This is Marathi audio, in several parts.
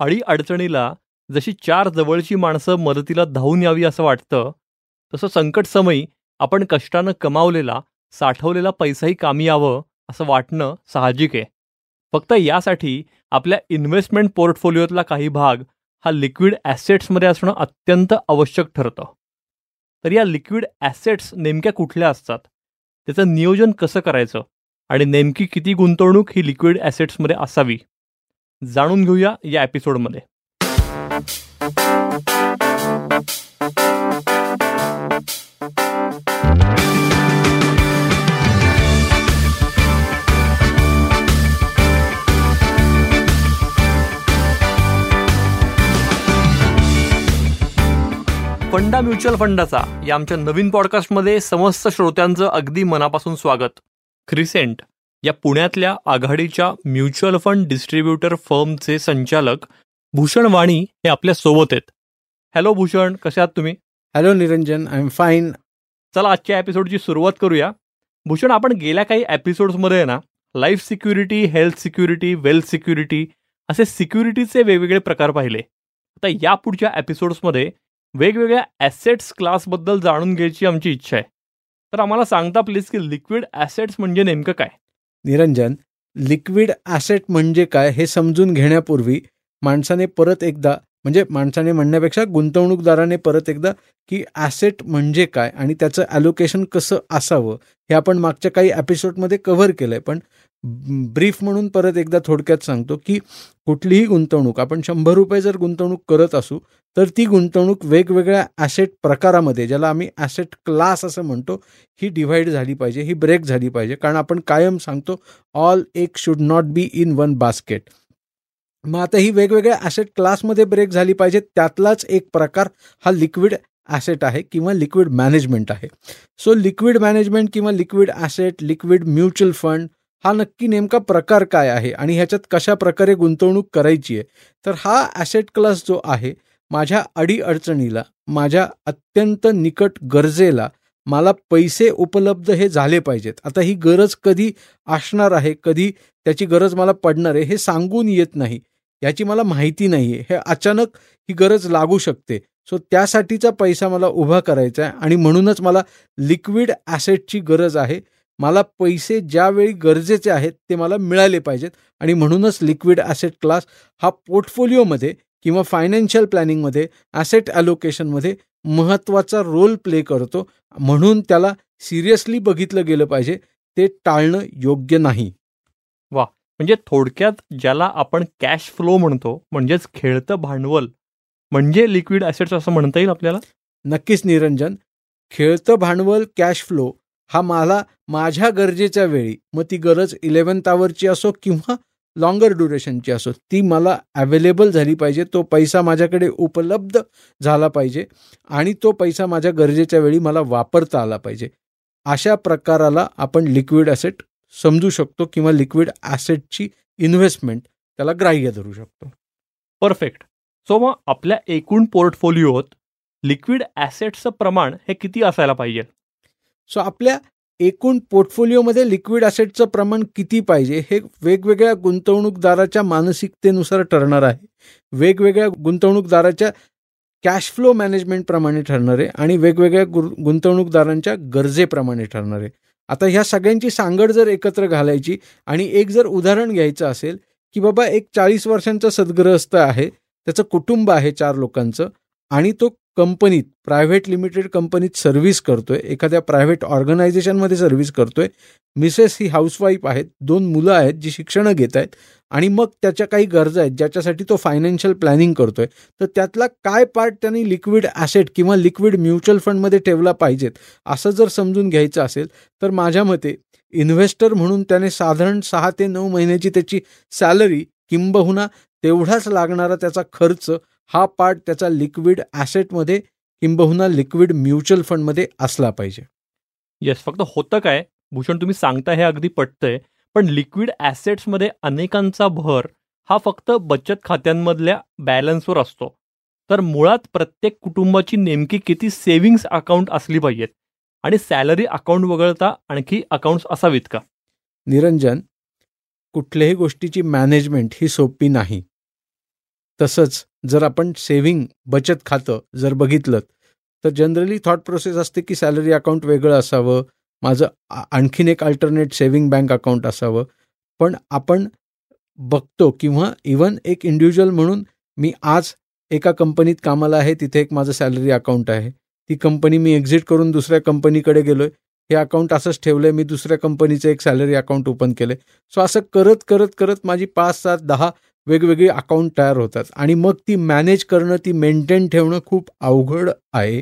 अडीअडचणीला जशी चार जवळची माणसं मदतीला धावून यावी असं वाटतं तसं संकट समयी आपण कष्टानं कमावलेला साठवलेला पैसाही कामी यावं असं वाटणं साहजिक आहे. फक्त यासाठी आपल्या इन्व्हेस्टमेंट पोर्टफोलिओतला काही भाग हा लिक्विड ॲसेट्समध्ये असणं अत्यंत आवश्यक ठरतं. तर या लिक्विड ॲसेट्स नेमक्या कुठल्या असतात? त्याचं नियोजन कसं करायचं? आणि नेमकी किती गुंतवणूक ही लिक्विड ॲसेट्समध्ये असावी? जाणून घेऊया या एपिसोडमध्ये. फंडा म्युच्युअल फंडाचा या आमच्या नवीन पॉडकास्टमध्ये समस्त श्रोत्यांचं अगदी मनापासून स्वागत. क्रिसेंट या पुण्यातल्या आघाडीच्या म्युच्युअल फंड डिस्ट्रीब्युटर फर्मचे संचालक भूषण वाणी हे आपल्यासोबत आहेत. हॅलो भूषण. कसे आहात तुम्ही? Hello Niranjan. I am fine चला आजच्या एपिसोडची सुरुवात करूया. भूषण आपण गेल्या काही एपिसोड्समध्ये ना life security health security wealth security असे सिक्युरिटीचे वेगवेगळे प्रकार पाहिले. आता या पुढच्या एपिसोड्समध्ये वेगवेगळ्या ॲसेट्स क्लासबद्दल जाणून घ्यायची आमची इच्छा आहे. तर आम्हाला सांगता प्लीज की लिक्विड ॲसेट्स म्हणजे नेमकं काय? निरंजन लिक्विड ॲसेट म्हणजे काय हे समजून घेण्यापूर्वी माणसाने परत एकदा म्हणजे माणसाने म्हणण्यापेक्षा गुंतवणूकदाराने परत एकदा की ॲसेट म्हणजे काय आणि त्याचं ॲलोकेशन कसं असावं हे आपण मागच्या काही एपिसोडमध्ये कव्हर केलं आहे पण ब्रीफ म्हणून परत एकदा थोडक्यात सांगतो की कुठलीही गुंतवणूक आपण शंभर रुपये जर गुंतवणूक करत असू तर ती गुंतवणूक वेगवेगळ्या ॲसेट प्रकारामध्ये ज्याला आम्ही ॲसेट क्लास असं म्हणतो ही डिव्हाइड झाली पाहिजे ही ब्रेक झाली पाहिजे. कारण आपण कायम सांगतो all eggs should not be in one basket मग आता ही वेगवेगळ्या ॲसेट क्लासमध्ये ब्रेक झाली पाहिजे त्यातलाच एक प्रकार हा लिक्विड ॲसेट आहे किंवा लिक्विड मॅनेजमेंट आहे. सो लिक्विड मॅनेजमेंट किंवा liquid asset liquid mutual fund हा नक्की नेमका प्रकार काय आहे आणि ह्याच्यात कशा प्रकारे गुंतवणूक करायची आहे? तर हा ॲसेट क्लास जो आहे माझ्या अडीअडचणीला माझ्या अत्यंत निकट गरजेला मला पैसे उपलब्ध हे झाले पाहिजेत. आता ही गरज कधी असणार आहे कधी त्याची गरज मला पडणार आहे हे सांगून येत नाही. याची मला माहिती नाही आहे हे अचानक ही गरज लागू शकते. सो त्यासाठीचा पैसा मला उभा करायचा आहे आणि म्हणूनच मला लिक्विड ॲसेटची गरज आहे. मला पैसे ज्यावेळी गरजेचे आहेत ते मला मिळाले पाहिजेत. आणि म्हणूनच लिक्विड ॲसेट क्लास हा पोर्टफोलिओमध्ये किंवा फायनान्शियल प्लॅनिंगमध्ये ॲसेट ॲलोकेशनमध्ये महत्त्वाचा रोल प्ले करतो. म्हणून त्याला सिरियसली बघितलं गेलं पाहिजे. ते टाळणं योग्य नाही. वा. म्हणजे थोडक्यात ज्याला आपण कॅश फ्लो म्हणतो म्हणजेच खेळतं भांडवल म्हणजे लिक्विड ॲसेट्स असं म्हणता येईल आपल्याला? नक्कीच निरंजन. खेळतं भांडवल कॅश फ्लो हा मला माझ्या गरजेच्या वेळी मग ती गरज इलेव्हन्थ आवरची असो किंवा लॉंगर ड्युरेशनची असो ती मला अवेलेबल झाली पाहिजे. तो पैसा माझ्याकडे उपलब्ध झाला पाहिजे आणि तो पैसा माझ्या गरजेच्या वेळी मला वापरता आला पाहिजे. अशा प्रकाराला आपण लिक्विड ॲसेट समजू शकतो किंवा लिक्विड ॲसेटची इन्व्हेस्टमेंट त्याला ग्राह्य धरू शकतो. परफेक्ट सो मग आपल्या एकूण पोर्टफोलिओत लिक्विड ॲसेट्सचं प्रमाण हे किती असायला पाहिजे? सो आपल्या एकूण पोर्टफोलिओमध्ये लिक्विड असेटचं प्रमाण किती पाहिजे? हे वेगवेगळ्या गुंतवणूकदाराच्या मानसिकतेनुसार ठरणार आहे. वेगवेगळ्या गुंतवणूकदाराच्या कॅश फ्लो मॅनेजमेंटप्रमाणे ठरणार आहे आणि वेगवेगळ्या गु गुंतवणूकदारांच्या गरजेप्रमाणे ठरणार आहे. आता ह्या सगळ्यांची सांगड जर एकत्र घालायची आणि एक जर उदाहरण घ्यायचं असेल की बाबा एक चाळीस वर्षांचा सद्ग्रहस्थ आहे त्याचं कुटुंब आहे चार लोकांचं आणि तो कंपनीत प्रायव्हेट लिमिटेड कंपनीत सर्व्हिस करतोय. एखाद्या प्रायव्हेट ऑर्गनायझेशनमध्ये सर्व्हिस करतोय. मिसेस ही हाऊसवाईफ आहेत. दोन मुलं आहेत जी शिक्षणं घेत आहेत. आणि मग त्याच्या काही गरजा आहेत ज्याच्यासाठी तो फायनान्शियल प्लॅनिंग करतोय. तर त्यातला काय पार्ट त्यांनी लिक्विड ॲसेट किंवा लिक्विड म्युच्युअल फंडमध्ये ठेवला पाहिजेत असं जर समजून घ्यायचं असेल तर माझ्या मते इन्व्हेस्टर म्हणून त्याने साधारण सहा ते नऊ महिन्याची त्याची सॅलरी किंबहुना तेवढाच लागणारा त्याचा खर्च हा पार्ट त्याचा लिक्विड ॲसेटमध्ये किंबहुना लिक्विड म्युच्युअल फंडमध्ये असला पाहिजे. येस फक्त होतं काय भूषण तुम्ही सांगता हे अगदी पटतंय पण लिक्विड ॲसेट्समध्ये अनेकांचा भर हा फक्त बचत खात्यांमधल्या बॅलन्सवर असतो. तर मुळात प्रत्येक कुटुंबाची नेमकी किती सेव्हिंग्स अकाउंट असली पाहिजेत? आणि सॅलरी अकाउंट वगळता आणखी अकाउंट्स असावीत का? निरंजन कुठल्याही गोष्टीची मॅनेजमेंट ही सोपी नाही. तसंच जर आपण सेव्हिंग बचत खातं जर बघितलं तर जनरली थॉट प्रोसेस असते की सॅलरी अकाउंट वेगळं असावं माझं आणखीन एक अल्टरनेट सेव्हिंग बँक अकाउंट असावं. पण आपण बघतो किंवा इवन एक इंडिव्हिज्युअल म्हणून मी आज एका कंपनीत कामाला आहे तिथे एक माझं सॅलरी अकाउंट आहे. ती कंपनी मी एक्झिट करून दुसऱ्या कंपनीकडे गेलोय. हे अकाउंट असंच ठेवलंय मी दुसऱ्या कंपनीचं एक सॅलरी अकाउंट ओपन केलंय. सो असं करत करत करत माझी पाच सात दहा वेगवेगळी अकाउंट तयार होतात. आणि मग ती मॅनेज करणं ती मेंटेन ठेवणं खूप अवघड आहे.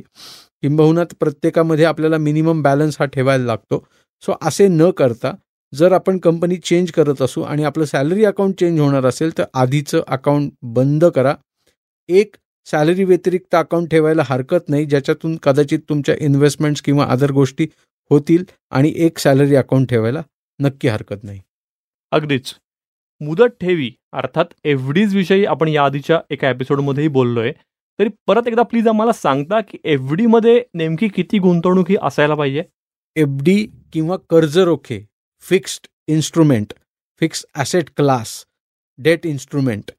किंबहुना प्रत्येकामध्ये आपल्याला मिनिमम बॅलन्स हा ठेवायला लागतो. सो असे न करता जर आपण कंपनी चेंज करत असू आणि आपलं सॅलरी अकाउंट चेंज होणार असेल तर आधीचं अकाउंट बंद करा. एक सॅलरी व्यतिरिक्त अकाउंट ठेवायला हरकत नाही ज्याच्यातून कदाचित तुमच्या इन्व्हेस्टमेंट्स किंवा अदर गोष्टी होतील. आणि एक सॅलरी अकाउंट ठेवायला नक्की हरकत नाही. अगदीच. मुदत ठेवी अर्थात एफ डीज विषयी आपण या आधीच्या एका एपिसोडमध्येही बोललोय. तरी परत एकदा प्लीज आम्हाला सांगता की एफमध्ये नेमकी किती गुंतवणूक ही असायला पाहिजे? एफ डी किंवा कर्ज रोखे fixed instrument fix asset class debt instrument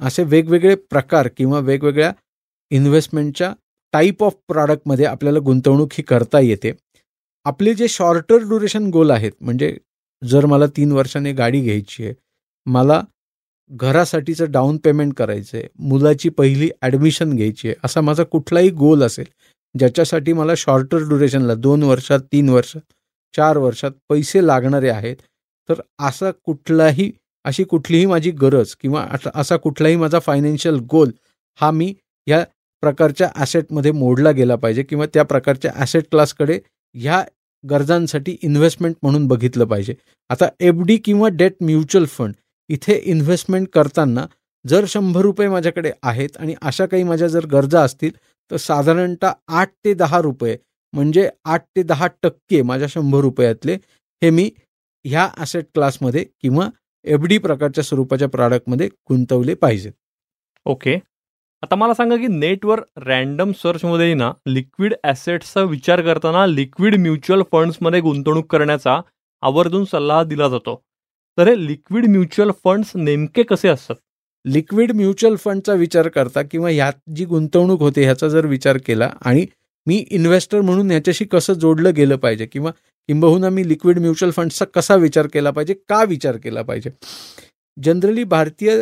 असे वेगवेगळे प्रकार किंवा वेगवेगळ्या इन्व्हेस्टमेंटच्या टाईप ऑफ प्रॉडक्टमध्ये आपल्याला गुंतवणूक ही करता येते. आपले जे शॉर्टर ड्युरेशन गोल आहेत म्हणजे जर मला तीन वर्षाने गाडी घ्यायची आहे मला घरासाठीचं डाऊन पेमेंट करायचं आहे मुलाची पहिली ॲडमिशन घ्यायची आहे असा माझा कुठलाही गोल असेल ज्याच्यासाठी मला शॉर्टर ड्युरेशनला दोन वर्षात तीन वर्षात चार वर्षात पैसे लागणारे आहेत तर असा कुठलाही अशी कुठलीही माझी गरज किंवा असा कुठलाही माझा फायनान्शियल गोल हा मी या प्रकारच्या ॲसेटमध्ये मोडला गेला पाहिजे किंवा त्या प्रकारच्या ॲसेट क्लासकडे ह्या गरजांसाठी इन्व्हेस्टमेंट म्हणून बघितलं पाहिजे. आता एफ डी किंवा डेट म्युच्युअल फंड इथे इन्व्हेस्टमेंट करताना जर शंभर रुपये माझ्याकडे आहेत आणि अशा काही माझ्या जर गरजा असतील तर साधारणतः आठ ते दहा रुपये म्हणजे आठ ते दहा टक्के माझ्या शंभर रुपयातले हे मी ह्या ॲसेट क्लासमध्ये किंवा एफ डी प्रकारच्या स्वरूपाच्या प्रॉडक्टमध्ये गुंतवले पाहिजेत. ओके आता मला सांगा की नेटवर रँडम सर्चमध्ये ना लिक्विड ॲसेट्सचा विचार करताना लिक्विड म्युच्युअल फंड्समध्ये गुंतवणूक करण्याचा आवर्जून सल्ला दिला जातो. तर हे लिक्विड म्युच्युअल फंड्स नेमके कसे असतात? लिक्विड म्युच्युअल फंडचा विचार करता किंवा ह्यात जी गुंतवणूक होते ह्याचा जर विचार केला आणि मी इन्व्हेस्टर म्हणून ह्याच्याशी कसं जोडलं गेलं पाहिजे किंवा किंबहुना मी लिक्विड म्युच्युअल फंडचा कसा विचार केला पाहिजे का विचार केला पाहिजे? जनरली भारतीय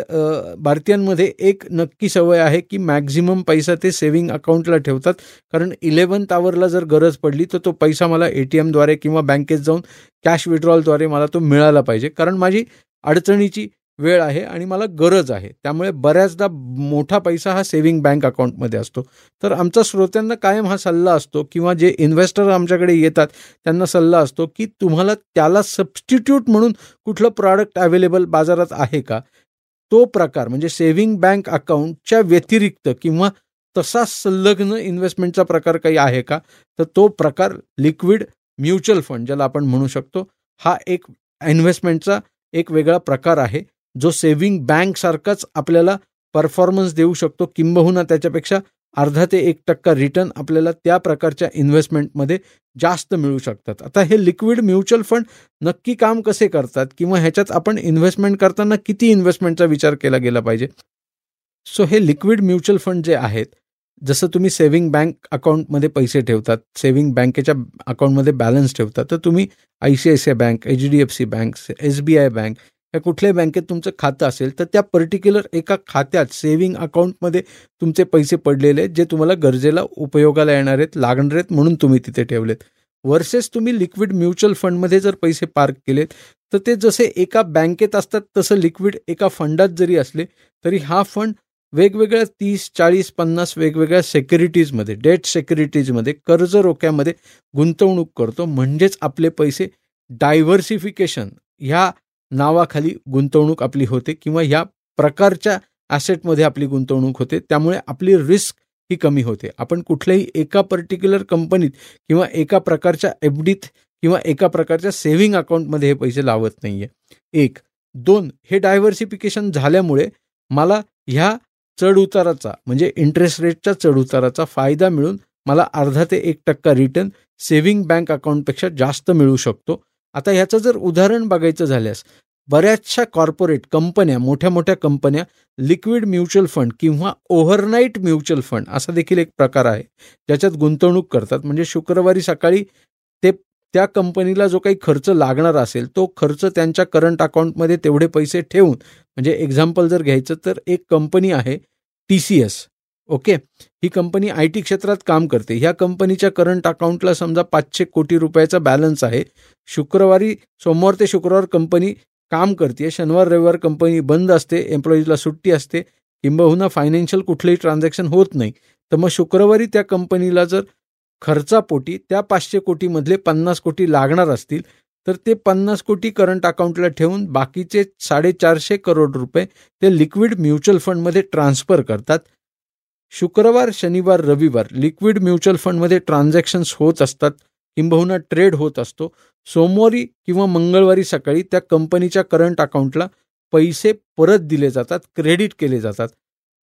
भारतीयांमध्ये एक नक्की सवय आहे की मॅक्झिमम पैसा ते सेव्हिंग अकाउंटला ठेवतात. कारण इलेवन्थ आवरला जर गरज पडली तर तो पैसा मला ए टी एमद्वारे किंवा बँकेत जाऊन कॅश विड्रॉलद्वारे मला तो मिळाला पाहिजे. कारण माझी अडचणीची वेळ आहे आणि मला गरज आहे. त्यामुळे बऱ्याचदा मोठा पैसा हा सेव्हिंग बँक अकाउंटमध्ये असतो. तर आमचा श्रोत्यांना कायम हा सल्ला असतो किंवा जे इन्व्हेस्टर आमच्याकडे येतात त्यांना सल्ला असतो की तुम्हाला त्याला सबस्टिट्यूट म्हणून कुठलं प्रॉडक्ट अवेलेबल बाजारात आहे का? तो प्रकार म्हणजे सेव्हिंग बँक अकाउंटच्या व्यतिरिक्त किंवा तसा संलग्न इन्व्हेस्टमेंटचा प्रकार काही आहे का? तर तो प्रकार लिक्विड म्युच्युअल फंड ज्याला आपण म्हणू शकतो हा एक इन्व्हेस्टमेंटचा एक वेगळा प्रकार आहे. जो सेव्हिंग बँकसारखाच आपल्याला परफॉर्मन्स देऊ शकतो किंबहुना त्याच्यापेक्षा अर्धा ते एक टक्का रिटर्न आपल्याला त्या प्रकारच्या इन्व्हेस्टमेंटमध्ये जास्त मिळू शकतात. आता हे लिक्विड म्युच्युअल फंड नक्की काम कसे करतात किंवा ह्याच्यात आपण इन्व्हेस्टमेंट करताना किती इन्व्हेस्टमेंटचा विचार केला गेला पाहिजे? सो हे लिक्विड म्युच्युअल फंड जे आहेत जसं तुम्ही सेव्हिंग बँक अकाउंटमध्ये पैसे ठेवतात सेव्हिंग बँकेच्या अकाउंटमध्ये बॅलन्स ठेवतात तर तुम्ही I C I C I bank H D F C bank S B I bank या कुठल्याही बँकेत तुमचं खातं असेल तर त्या पर्टिक्युलर एका खात्यात सेव्हिंग अकाउंटमध्ये तुमचे पैसे पडलेले आहेत जे तुम्हाला गरजेला उपयोगाला येणार आहेत लागणार आहेत म्हणून तुम्ही तिथे ठेवलेत. वर्सेस तुम्ही लिक्विड म्युच्युअल फंडमध्ये जर पैसे पार्क केलेत तर ते जसे एका बँकेत असतात तसं लिक्विड एका फंडात जरी असले तरी हा फंड वेगवेगळ्या तीस चाळीस पन्नास वेगवेगळ्या सेक्युरिटीजमध्ये डेट सेक्युरिटीजमध्ये कर्ज रोख्यामध्ये गुंतवणूक करतो. म्हणजेच आपले पैसे डायव्हर्सिफिकेशन ह्या नावाखाली गुंतवणूक आपली होते किंवा या प्रकारच्या ॲसेटमध्ये आपली गुंतवणूक होते त्यामुळे आपली रिस्क ही कमी होते. आपण कुठल्याही एका पर्टिक्युलर कंपनीत किंवा एका प्रकारच्या एफ डीत किंवा एका प्रकारच्या सेव्हिंग अकाउंटमध्ये हे पैसे लावत नाही आहे एक. दोन. हे डायव्हर्सिफिकेशन झाल्यामुळे मला ह्या चढउताराचा म्हणजे इंटरेस्ट रेटच्या चढउताराचा फायदा मिळून मला अर्धा ते एक टक्का रिटर्न सेव्हिंग बँक अकाउंटपेक्षा जास्त मिळू शकतो. आता ह्याचं जर उदाहरण बघायचं झाल्यास बऱ्याचशा कॉर्पोरेट कंपन्या मोठ्या मोठ्या कंपन्या लिक्विड म्युच्युअल फंड किंवा ओव्हरनाईट म्युच्युअल फंड असा देखील एक प्रकार आहे ज्याच्यात गुंतवणूक करतात. म्हणजे शुक्रवारी सकाळी ते त्या कंपनीला जो काही खर्च लागणार असेल तो खर्च त्यांच्या करंट अकाउंटमध्ये तेवढे पैसे ठेवून म्हणजे एक्झाम्पल जर घ्यायचं तर एक कंपनी आहे टी सी एस ओके. ही कंपनी आय टी क्षेत्रात काम करते. ह्या कंपनीच्या करंट अकाउंटला समजा पाचशे कोटी रुपयाचा बॅलन्स आहे. शुक्रवारी सोमवार ते शुक्रवार कंपनी काम करते. शनिवार रविवार कंपनी बंद असते. एम्प्लॉईजला सुट्टी असते. किंबहुना फायनान्शियल कुठलंही ट्रान्झॅक्शन होत नाही. तर मग शुक्रवारी त्या कंपनीला जर खर्चापोटी त्या पाचशे कोटीमधले पन्नास कोटी लागणार असतील तर ते पन्नास कोटी करंट अकाउंटला ठेवून बाकीचे साडेचारशे करोड रुपये ते लिक्विड म्युच्युअल फंडमध्ये ट्रान्सफर करतात. शुक्रवार शनिवार रविवार लिक्विड म्युच्युअल फंडमध्ये ट्रान्झॅक्शन्स होत असतात किंबहुना ट्रेड होत असतो. सोमवारी किंवा मंगळवारी सकाळी त्या कंपनीच्या करंट अकाउंटला पैसे परत दिले जातात क्रेडिट केले जातात.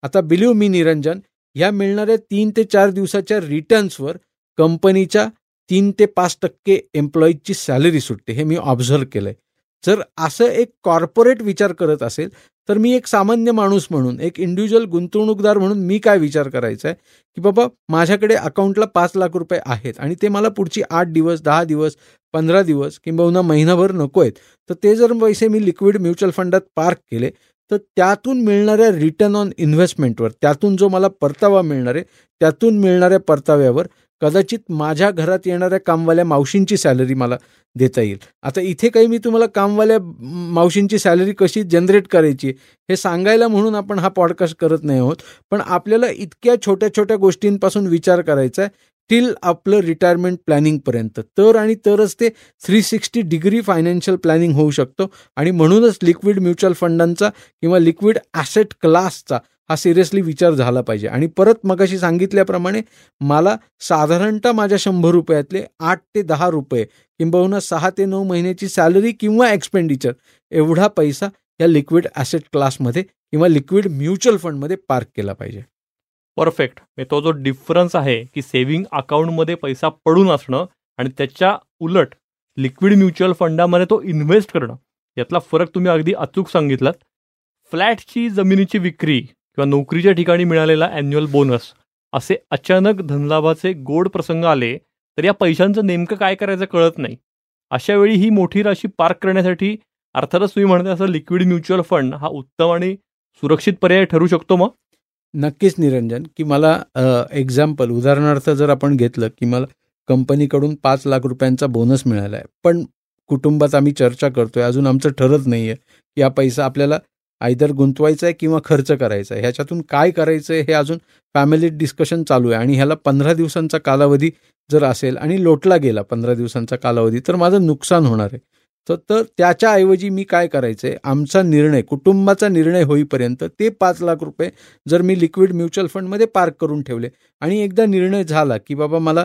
आता बिलीव मी निरंजन ह्या मिळणाऱ्या तीन ते चार दिवसाच्या रिटर्न्सवर कंपनीच्या तीन ते पाच टक्के एम्प्लॉईजची सॅलरी सुटते हे मी ऑब्झर्व केलंय. जर असं एक कॉर्पोरेट विचार करत असेल तर मी एक सामान्य माणूस म्हणून एक इंडिव्हिज्युअल गुंतवणूकदार म्हणून मी काय विचार करायचा आहे? की बाबा माझ्याकडे अकाउंटला पाच लाख रुपये आहेत आणि ते मला पुढची आठ दिवस दहा दिवस पंधरा दिवस किंबहुना महिनाभर नको आहेत. तर ते जर पैसे मी लिक्विड म्युच्युअल फंडात पार्क केले तर त्यातून मिळणाऱ्या रिटर्न ऑन इन्व्हेस्टमेंटवर त्यातून जो मला परतावा मिळणार आहे त्यातून मिळणाऱ्या परताव्यावर कदाचित माझ्या घरात येणाऱ्या कामवाल्या मावशींची सॅलरी मला देता येईल. आता इथे काही मी तुम्हाला कामवाल्या मावशींची सॅलरी कशी जनरेट करायची हे सांगायला म्हणून आपण हा पॉडकास्ट करत नाही आहोत. पण आपल्याला इतक्या छोट्या छोट्या गोष्टींपासून विचार करायचा आहे टिल आपलं रिटायरमेंट प्लॅनिंगपर्यंत तर आणि तरच ते three sixty degree financial planning होऊ शकतो. आणि म्हणूनच लिक्विड म्युच्युअल फंडांचा किंवा लिक्विड ॲसेट क्लासचा हा सिरियसली विचार झाला पाहिजे. आणि परत मगाशी सांगितल्याप्रमाणे मला साधारणतः माझ्या शंभर रुपयातले आठ ते दहा रुपये किंबहुना सहा ते नऊ महिन्याची सॅलरी किंवा एक्सपेंडिचर एवढा पैसा या लिक्विड ॲसेट क्लासमध्ये किंवा लिक्विड म्युच्युअल फंडमध्ये पार्क केला पाहिजे. परफेक्ट म्हणजे तो जो डिफरन्स आहे की सेव्हिंग अकाउंटमध्ये पैसा पडून असणं आणि त्याच्या उलट लिक्विड म्युच्युअल फंडामध्ये तो इन्व्हेस्ट करणं यातला फरक तुम्ही अगदी अचूक सांगितलात. फ्लॅटची जमिनीची विक्री किंवा नोकरीच्या ठिकाणी मिळालेला अॅन्युअल बोनस असे अचानक धनलाभाचे गोड प्रसंग आले तर या पैशांचं नेमकं काय करायचं कळत नाही. अशा वेळी ही मोठी राशी पार्क करण्यासाठी अर्थातच तुम्ही म्हणता असं लिक्विड म्युच्युअल फंड हा उत्तम आणि सुरक्षित पर्याय ठरू शकतो मग? नक्कीच निरंजन की मला एक्झाम्पल उदाहरणार्थ जर आपण घेतलं की मला कंपनीकडून पाच लाख रुपयांचा बोनस मिळाला आहे पण कुटुंबात आम्ही चर्चा करतोय अजून आमचं ठरत नाही आहे की हा पैसा आपल्याला आयदर गुंतवायचं आहे किंवा खर्च करायचा आहे. ह्याच्यातून काय करायचं आहे हे अजून फॅमिलीत डिस्कशन चालू आहे. आणि ह्याला पंधरा दिवसांचा कालावधी जर असेल आणि लोटला गेला पंधरा दिवसांचा कालावधी तर माझं नुकसान होणार आहे. तर तर त्याच्याऐवजी मी काय करायचं आहे? आमचा निर्णय कुटुंबाचा निर्णय होईपर्यंत ते पाच लाख रुपये जर मी लिक्विड म्युच्युअल फंडमध्ये पार्क करून ठेवले आणि एकदा निर्णय झाला की बाबा मला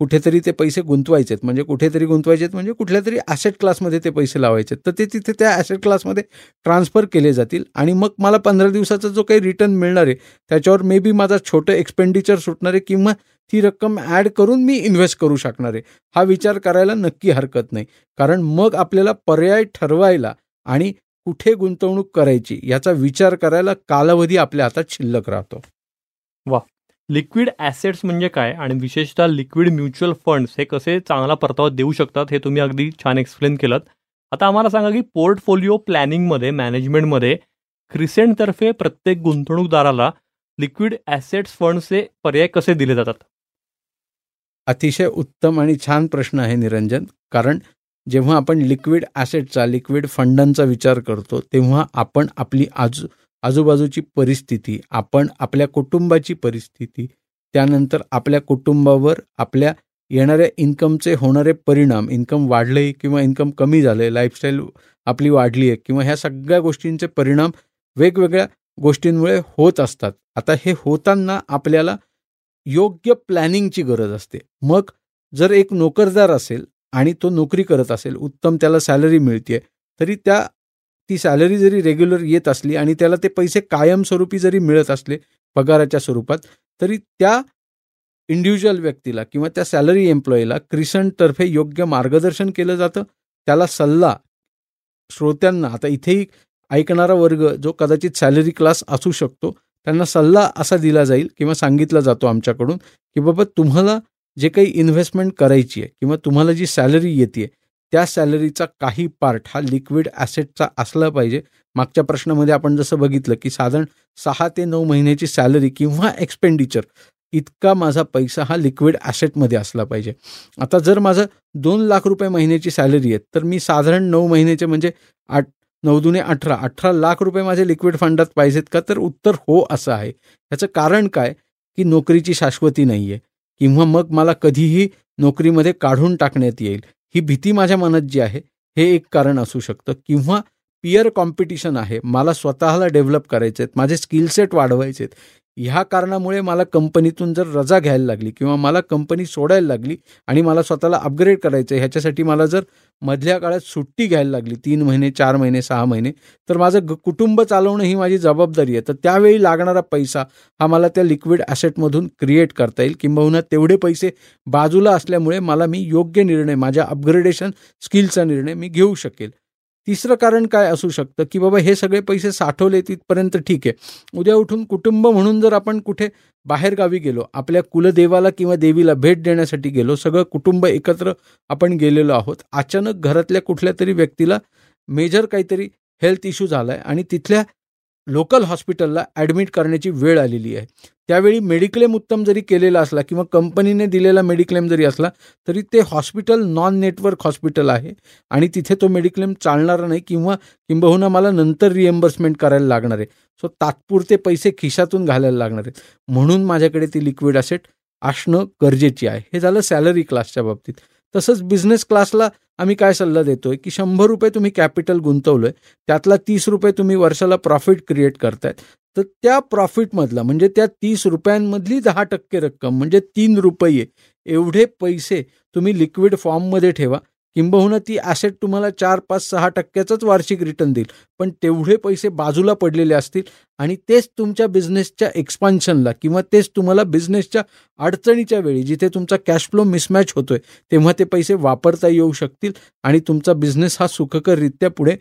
कुठेतरी ते पैसे गुंतवायचेत. म्हणजे कुठेतरी गुंतवायचेत म्हणजे कुठल्या तरी ॲसेट क्लासमध्ये ते पैसे लावायचे तर ते तिथे त्या ॲसेट क्लासमध्ये ट्रान्सफर केले जातील आणि मग मला पंधरा दिवसाचा जो काही रिटर्न मिळणार आहे त्याच्यावर मे बी माझा छोटं एक्सपेंडिचर सुटणार आहे किंवा ती रक्कम ॲड करून मी इन्व्हेस्ट करू शकणार आहे. हा विचार करायला नक्की हरकत नाही. कारण मग आपल्याला पर्याय ठरवायला आणि कुठे गुंतवणूक करायची याचा विचार करायला कालावधी आपल्या हातात शिल्लक राहतो. वा. लिक्विड ॲसेट्स म्हणजे काय आणि विशेषतः लिक्विड म्युच्युअल फंड्स हे कसे चांगला परतावा देऊ शकतात हे तुम्ही अगदी छान एक्सप्लेन केलं आता आम्हाला सांगा की पोर्टफोलिओ प्लॅनिंगमध्ये मॅनेजमेंटमध्ये क्रिसेंटतर्फे प्रत्येक गुंतवणूकदाराला लिक्विड ॲसेट्स फंड्सचे पर्याय कसे दिले जातात? अतिशय उत्तम आणि छान प्रश्न आहे निरंजन. कारण जेव्हा आपण लिक्विड ॲसेटचा लिक्विड फंडांचा विचार करतो तेव्हा आपण आपली आजू आजूबाजूची परिस्थिती आपण आपल्या कुटुंबाची परिस्थिती त्यानंतर आपल्या कुटुंबावर आपल्या येणाऱ्या इन्कमचे होणारे परिणाम इन्कम वाढले किंवा इन्कम कमी झाले लाईफस्टाईल आपली वाढली आहे किंवा ह्या सगळ्या गोष्टींचे परिणाम वेगवेगळ्या गोष्टींमुळे होत असतात. आता हे होताना आपल्याला योग्य प्लॅनिंगची गरज असते. मग जर एक नोकरदार असेल आणि तो नोकरी करत असेल उत्तम त्याला सॅलरी मिळते तरी त्या ती सॅलरी जरी रेग्युलर येत असली आणि त्याला ते पैसे कायमस्वरूपी जरी मिळत असले पगाराच्या स्वरूपात तरी त्या इंडिव्हिज्युअल व्यक्तीला किंवा त्या सॅलरी एम्प्लॉईला क्रिसंटतर्फे योग्य मार्गदर्शन केलं जातं. त्याला सल्ला श्रोत्यांना आता इथेही ऐकणारा वर्ग जो कदाचित सॅलरी क्लास असू शकतो त्यांना सल्ला असा दिला जाईल किंवा सांगितला जातो आमच्याकडून की बाबा तुम्हाला जे काही इन्व्हेस्टमेंट करायची आहे किंवा तुम्हाला जी सॅलरी येते त्या सॅलरीचा काही पार्ट हा लिक्विड ॲसेटचा असला पाहिजे. मागच्या प्रश्नामध्ये आपण जसं बघितलं की साधारण सहा ते नऊ महिन्याची सॅलरी किंवा एक्सपेंडिचर इतका माझा पैसा हा लिक्विड ॲसेटमध्ये असला पाहिजे. आता जर माझं दोन लाख रुपये महिन्याची सॅलरी आहे तर मी साधारण नऊ महिन्याचे म्हणजे आठ नऊ दुने अठरा अठरा लाख रुपये माझे लिक्विड फंडात पाहिजेत का? तर उत्तर हो असं आहे. ह्याचं कारण काय? की नोकरीची शाश्वती नाही आहे किंवा मग मला कधीही नोकरीमध्ये काढून टाकण्यात येईल. ही भीती माझ्या मनात जी आहे हे एक कारण असू शकतं. किंवा पियर कॉम्पिटिशन आहे. मला स्वतःला डेव्हलप करायचे आहेत माझे स्किलसेट वाढवायचे आहेत ह्या कारणामुळे मला कंपनीतून जर रजा घ्यायला लागली किंवा मला कंपनी सोडायला लागली आणि मला स्वतःला अपग्रेड करायचं आहे ह्याच्यासाठी मला जर मधल्या काळात सुट्टी घ्यायला लागली तीन महिने चार महिने सहा महिने तर माझं ग कुटुंब चालवणं ही माझी जबाबदारी आहे. तर त्यावेळी लागणारा पैसा हा मला त्या लिक्विड ॲसेटमधून क्रिएट करता येईल. किंबहुना तेवढे पैसे बाजूला असल्यामुळे मला मी योग्य निर्णय माझ्या अपग्रेडेशन स्किलचा निर्णय मी घेऊ शकेल. तिसरं कारण काय असू शकतं? की बाबा हे सगळे पैसे साठवले तिथपर्यंत ठीक आहे. उद्या उठून कुटुंब म्हणून जर आपण कुठे बाहेरगावी गेलो आपल्या कुलदेवाला किंवा देवीला भेट देण्यासाठी गेलो सगळं कुटुंब एकत्र आपण गेलेलो आहोत अचानक घरातल्या कुठल्या तरी व्यक्तीला मेजर काहीतरी हेल्थ इश्यू झाला आहे आणि तिथल्या लोकल हॉस्पिटलला ॲडमिट करण्याची वेळ आलेली आहे. त्यावेळी मेडिक्लेम उत्तम जरी केलेला असला किंवा कंपनीने दिलेला मेडिक्लेम जरी असला तरी ते हॉस्पिटल नॉन नेटवर्क हॉस्पिटल आहे आणि तिथे तो मेडिक्लेम चालणार नाही किंवा किंबहुना मला नंतर रिएम्बर्समेंट करायला लागणार आहे. सो तात्पुरते पैसे खिशातून घालायला लागणार आहेत. म्हणून माझ्याकडे ती लिक्विड असेट असणं गरजेची आहे. हे झालं सॅलरी क्लासच्या बाबतीत. तसंच बिझनेस क्लासला आम्ही काय सल्ला देतोय की शंभर रुपये तुम्ही कॅपिटल गुंतवलंय त्यातला तीस रुपये तुम्ही वर्षाला प्रॉफिट क्रिएट करतायत. तर त्या प्रॉफिटमधला म्हणजे त्या तीस रुपयांमधली दहा टक्के रक्कम म्हणजे तीन रुपये एवढे पैसे तुम्ही लिक्विड फॉर्ममध्ये ठेवा. किंबहुना ती ॲसेट तुम्हाला चार पाच सहा टक्क्याचंच वार्षिक रिटर्न देईल. पण तेवढे पैसे बाजूला पडलेले असतील आणि तेच तुमच्या बिझनेसच्या एक्सपान्शनला किंवा तेच तुम्हाला बिझनेसच्या अडचणीच्या वेळी जिथे तुमचा कॅश फ्लो मिसमॅच होतोय तेव्हा ते पैसे वापरता येऊ शकतील आणि तुमचा बिझनेस हा सुखकररित्या पुढे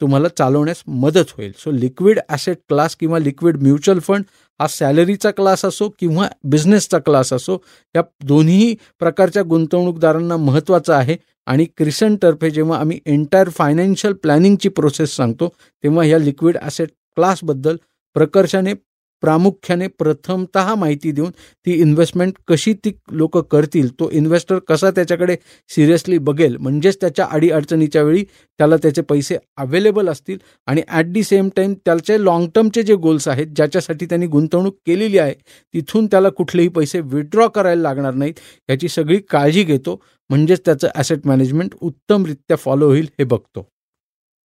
तुम्हाला चालवण्यास मदत होईल. सो लिक्विड ॲसेट क्लास किंवा लिक्विड म्युच्युअल फंड हा सॅलरीचा क्लास असो किंवा बिझनेसचा क्लास असो या दोन्ही प्रकारच्या गुंतवणूकदारांना महत्त्वाचा आहे. आणि क्रिसनतर्फे जेव्हा आम्ही एंटायर फायनान्शियल प्लॅनिंगची प्रोसेस सांगतो तेव्हा ह्या लिक्विड ॲसेट क्लासबद्दल प्रकर्षाने प्रामुख्याने प्रथमत माहिती देऊन ती इन्व्हेस्टमेंट कशी ती लोक करतील तो इन्व्हेस्टर कसा त्याच्याकडे सिरियसली बघेल म्हणजेच त्याच्या अडीअडचणीच्या वेळी त्याला त्याचे पैसे अवेलेबल असतील आणि ॲट दी सेम टाईम त्याचे लाँग टर्मचे जे गोल्स आहेत ज्याच्यासाठी त्यांनी गुंतवणूक केलेली आहे तिथून त्याला कुठलेही पैसे विड्रॉ करायला लागणार नाहीत याची सगळी काळजी घेतो. म्हणजेच त्याचं ॲसेट मॅनेजमेंट उत्तमरित्या फॉलो होईल हे बघतो.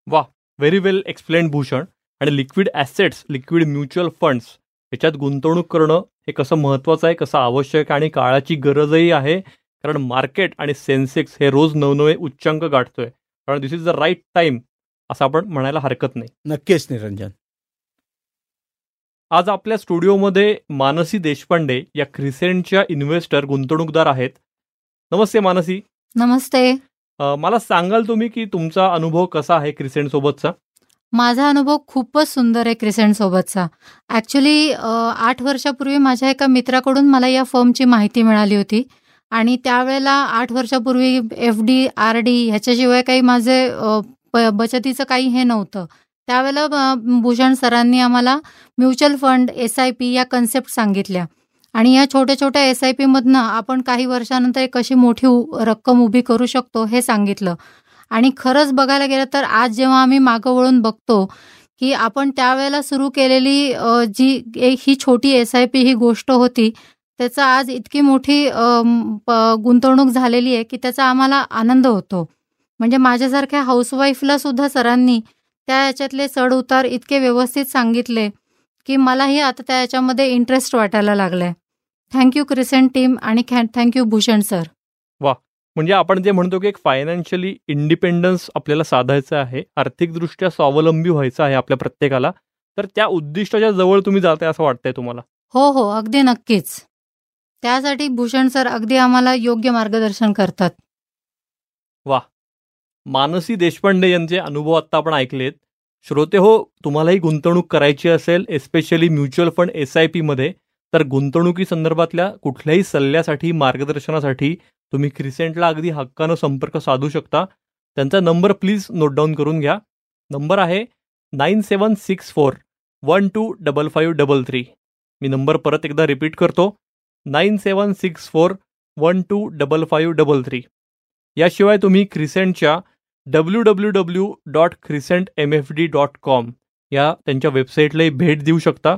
वा व्हेरी वेल एक्सप्लेन भूषण. आणि liquid assets liquid mutual funds ह्याच्यात गुंतवणूक करणं हे कसं महत्त्वाचं आहे कसं आवश्यक आणि काळाची गरजही आहे. कारण मार्केट आणि सेन्सेक्स हे रोज नवनवे उच्चांक गाठतोय. कारण this is the right time असं आपण म्हणायला हरकत नाही. नक्कीच निरंजन. आज आपल्या स्टुडिओमध्ये मानसी देशपांडे या क्रिसेंटच्या इन्व्हेस्टर गुंतवणूकदार आहेत. नमस्ते मानसी. नमस्ते. मला सांगाल तुम्ही की तुमचा अनुभव कसा आहे क्रिसेंट सोबतचा? माझा अनुभव खूपच सुंदर आहे क्रिसेंट सोबतचा. ॲक्च्युली आठ वर्षापूर्वी माझ्या एका मित्राकडून मला या फर्मची माहिती मिळाली होती. आणि त्यावेळेला आठ वर्षापूर्वी एफ डी आर डी ह्याच्याशिवाय काही माझे बचतीचं काही हे नव्हतं. त्यावेळेला भूषण सरांनी आम्हाला mutual fund S I P या कन्सेप्ट सांगितल्या. आणि या छोट्या छोट्या एस आय पीमधनं आपण काही वर्षानंतर एक कशी मोठी उ- रक्कम उभी करू शकतो हे सांगितलं. आणि खरंच बघायला गेलं तर आज जेव्हा आम्ही मागं वळून बघतो की आपण त्यावेळेला सुरू केलेली जी एक ही छोटी एस आय पी ही गोष्ट होती त्याचा आज इतकी मोठी प- गुंतवणूक झालेली आहे की त्याचा आम्हाला आनंद होतो. म्हणजे माझ्यासारख्या हाऊसवाईफला सुद्धा सरांनी त्या याच्यातले चढ उतार इतके व्यवस्थित सांगितले की मलाही आता त्या याच्यामध्ये इंटरेस्ट वाटायला लागलाय. थँक्यू क्रिसेंट टीम आणि थँक्यू भूषण सर म्हणजे आपण जे म्हणतो की एक फायनान्शियली इंडिपेंडन्स आपल्याला साधायचं आहे आर्थिकदृष्ट्या स्वावलंबी व्हायचं आहे आपल्या प्रत्येकाला तर त्या उद्दिष्टाच्या जवळ तुम्ही जाताय असं वाटतंय तुम्हाला? हो हो अगदी नक्कीच. त्यासाठी भूषण सर अगदी आम्हाला योग्य मार्गदर्शन करतात. मानसी देशपांडे यांचे अनुभव आत्ता आपण ऐकलेत. श्रोते हो तुम्हालाही गुंतवणूक करायची असेल especially mutual fund S I पीमध्ये तर गुंतवणुकी संदर्भातल्या कुठल्याही सल्ल्यासाठी मार्गदर्शनासाठी तुम्ही क्रिसेंटला अगदी हक्कानं संपर्क साधू शकता. त्यांचा नंबर प्लीज नोट डाऊन करून घ्या. नंबर आहे nine seven six four one two double five double three. मी नंबर परत एकदा रिपीट करतो. Nine seven six four one two double five double three. याशिवाय तुम्ही क्रिसेंटच्या W W W dot Crescent M F D dot com या त्यांच्या वेबसाईटलाही भेट देऊ शकता.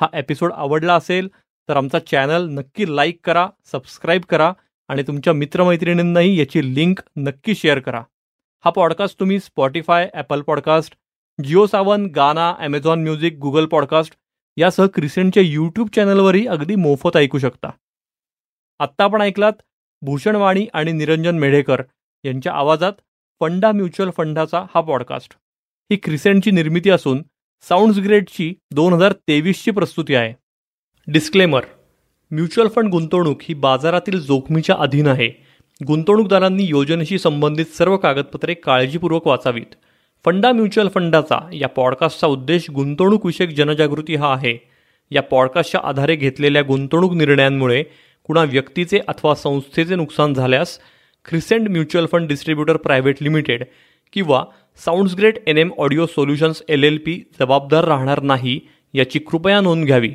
हा एपिसोड आवडला असेल तर आमचा चॅनल नक्की लाईक करा सबस्क्राईब करा आणि तुमच्या मित्रमैत्रिणींनाही याची लिंक नक्की शेअर करा. हा पॉडकास्ट तुम्ही Spotify Apple podcast Jio Saavn Gaana Amazon music Google podcast यासह क्रिसेंटच्या यूट्यूब चॅनलवरही अगदी मोफत ऐकू शकता. आत्ता आपण ऐकलात भूषणवाणी आणि निरंजन मेढेकर यांच्या आवाजात फंडा म्युच्युअल फंडाचा हा पॉडकास्ट ही क्रिसेंटची निर्मिती असून साऊंड्स ग्रेडची दोन हजार तेवीसची प्रस्तुती आहे. डिस्क्लेमर म्युच्युअल फंड गुंतवणूक ही बाजारातील जोखमीच्या अधीन आहे. गुंतवणूकदारांनी योजनेशी संबंधित सर्व कागदपत्रे काळजीपूर्वक वाचावीत. फंडा म्युच्युअल फंडाचा या पॉडकास्टचा उद्देश गुंतवणूकविषयक जनजागृती हा आहे. या पॉडकास्टच्या आधारे घेतलेल्या गुंतवणूक निर्णयांमुळे कुणा व्यक्तीचे अथवा संस्थेचे नुकसान झाल्यास Crescent mutual fund distributor private limited किंवा Sounds Great N M audio solutions L L P जबाबदार राहणार नाही याची कृपया नोंद घ्यावी.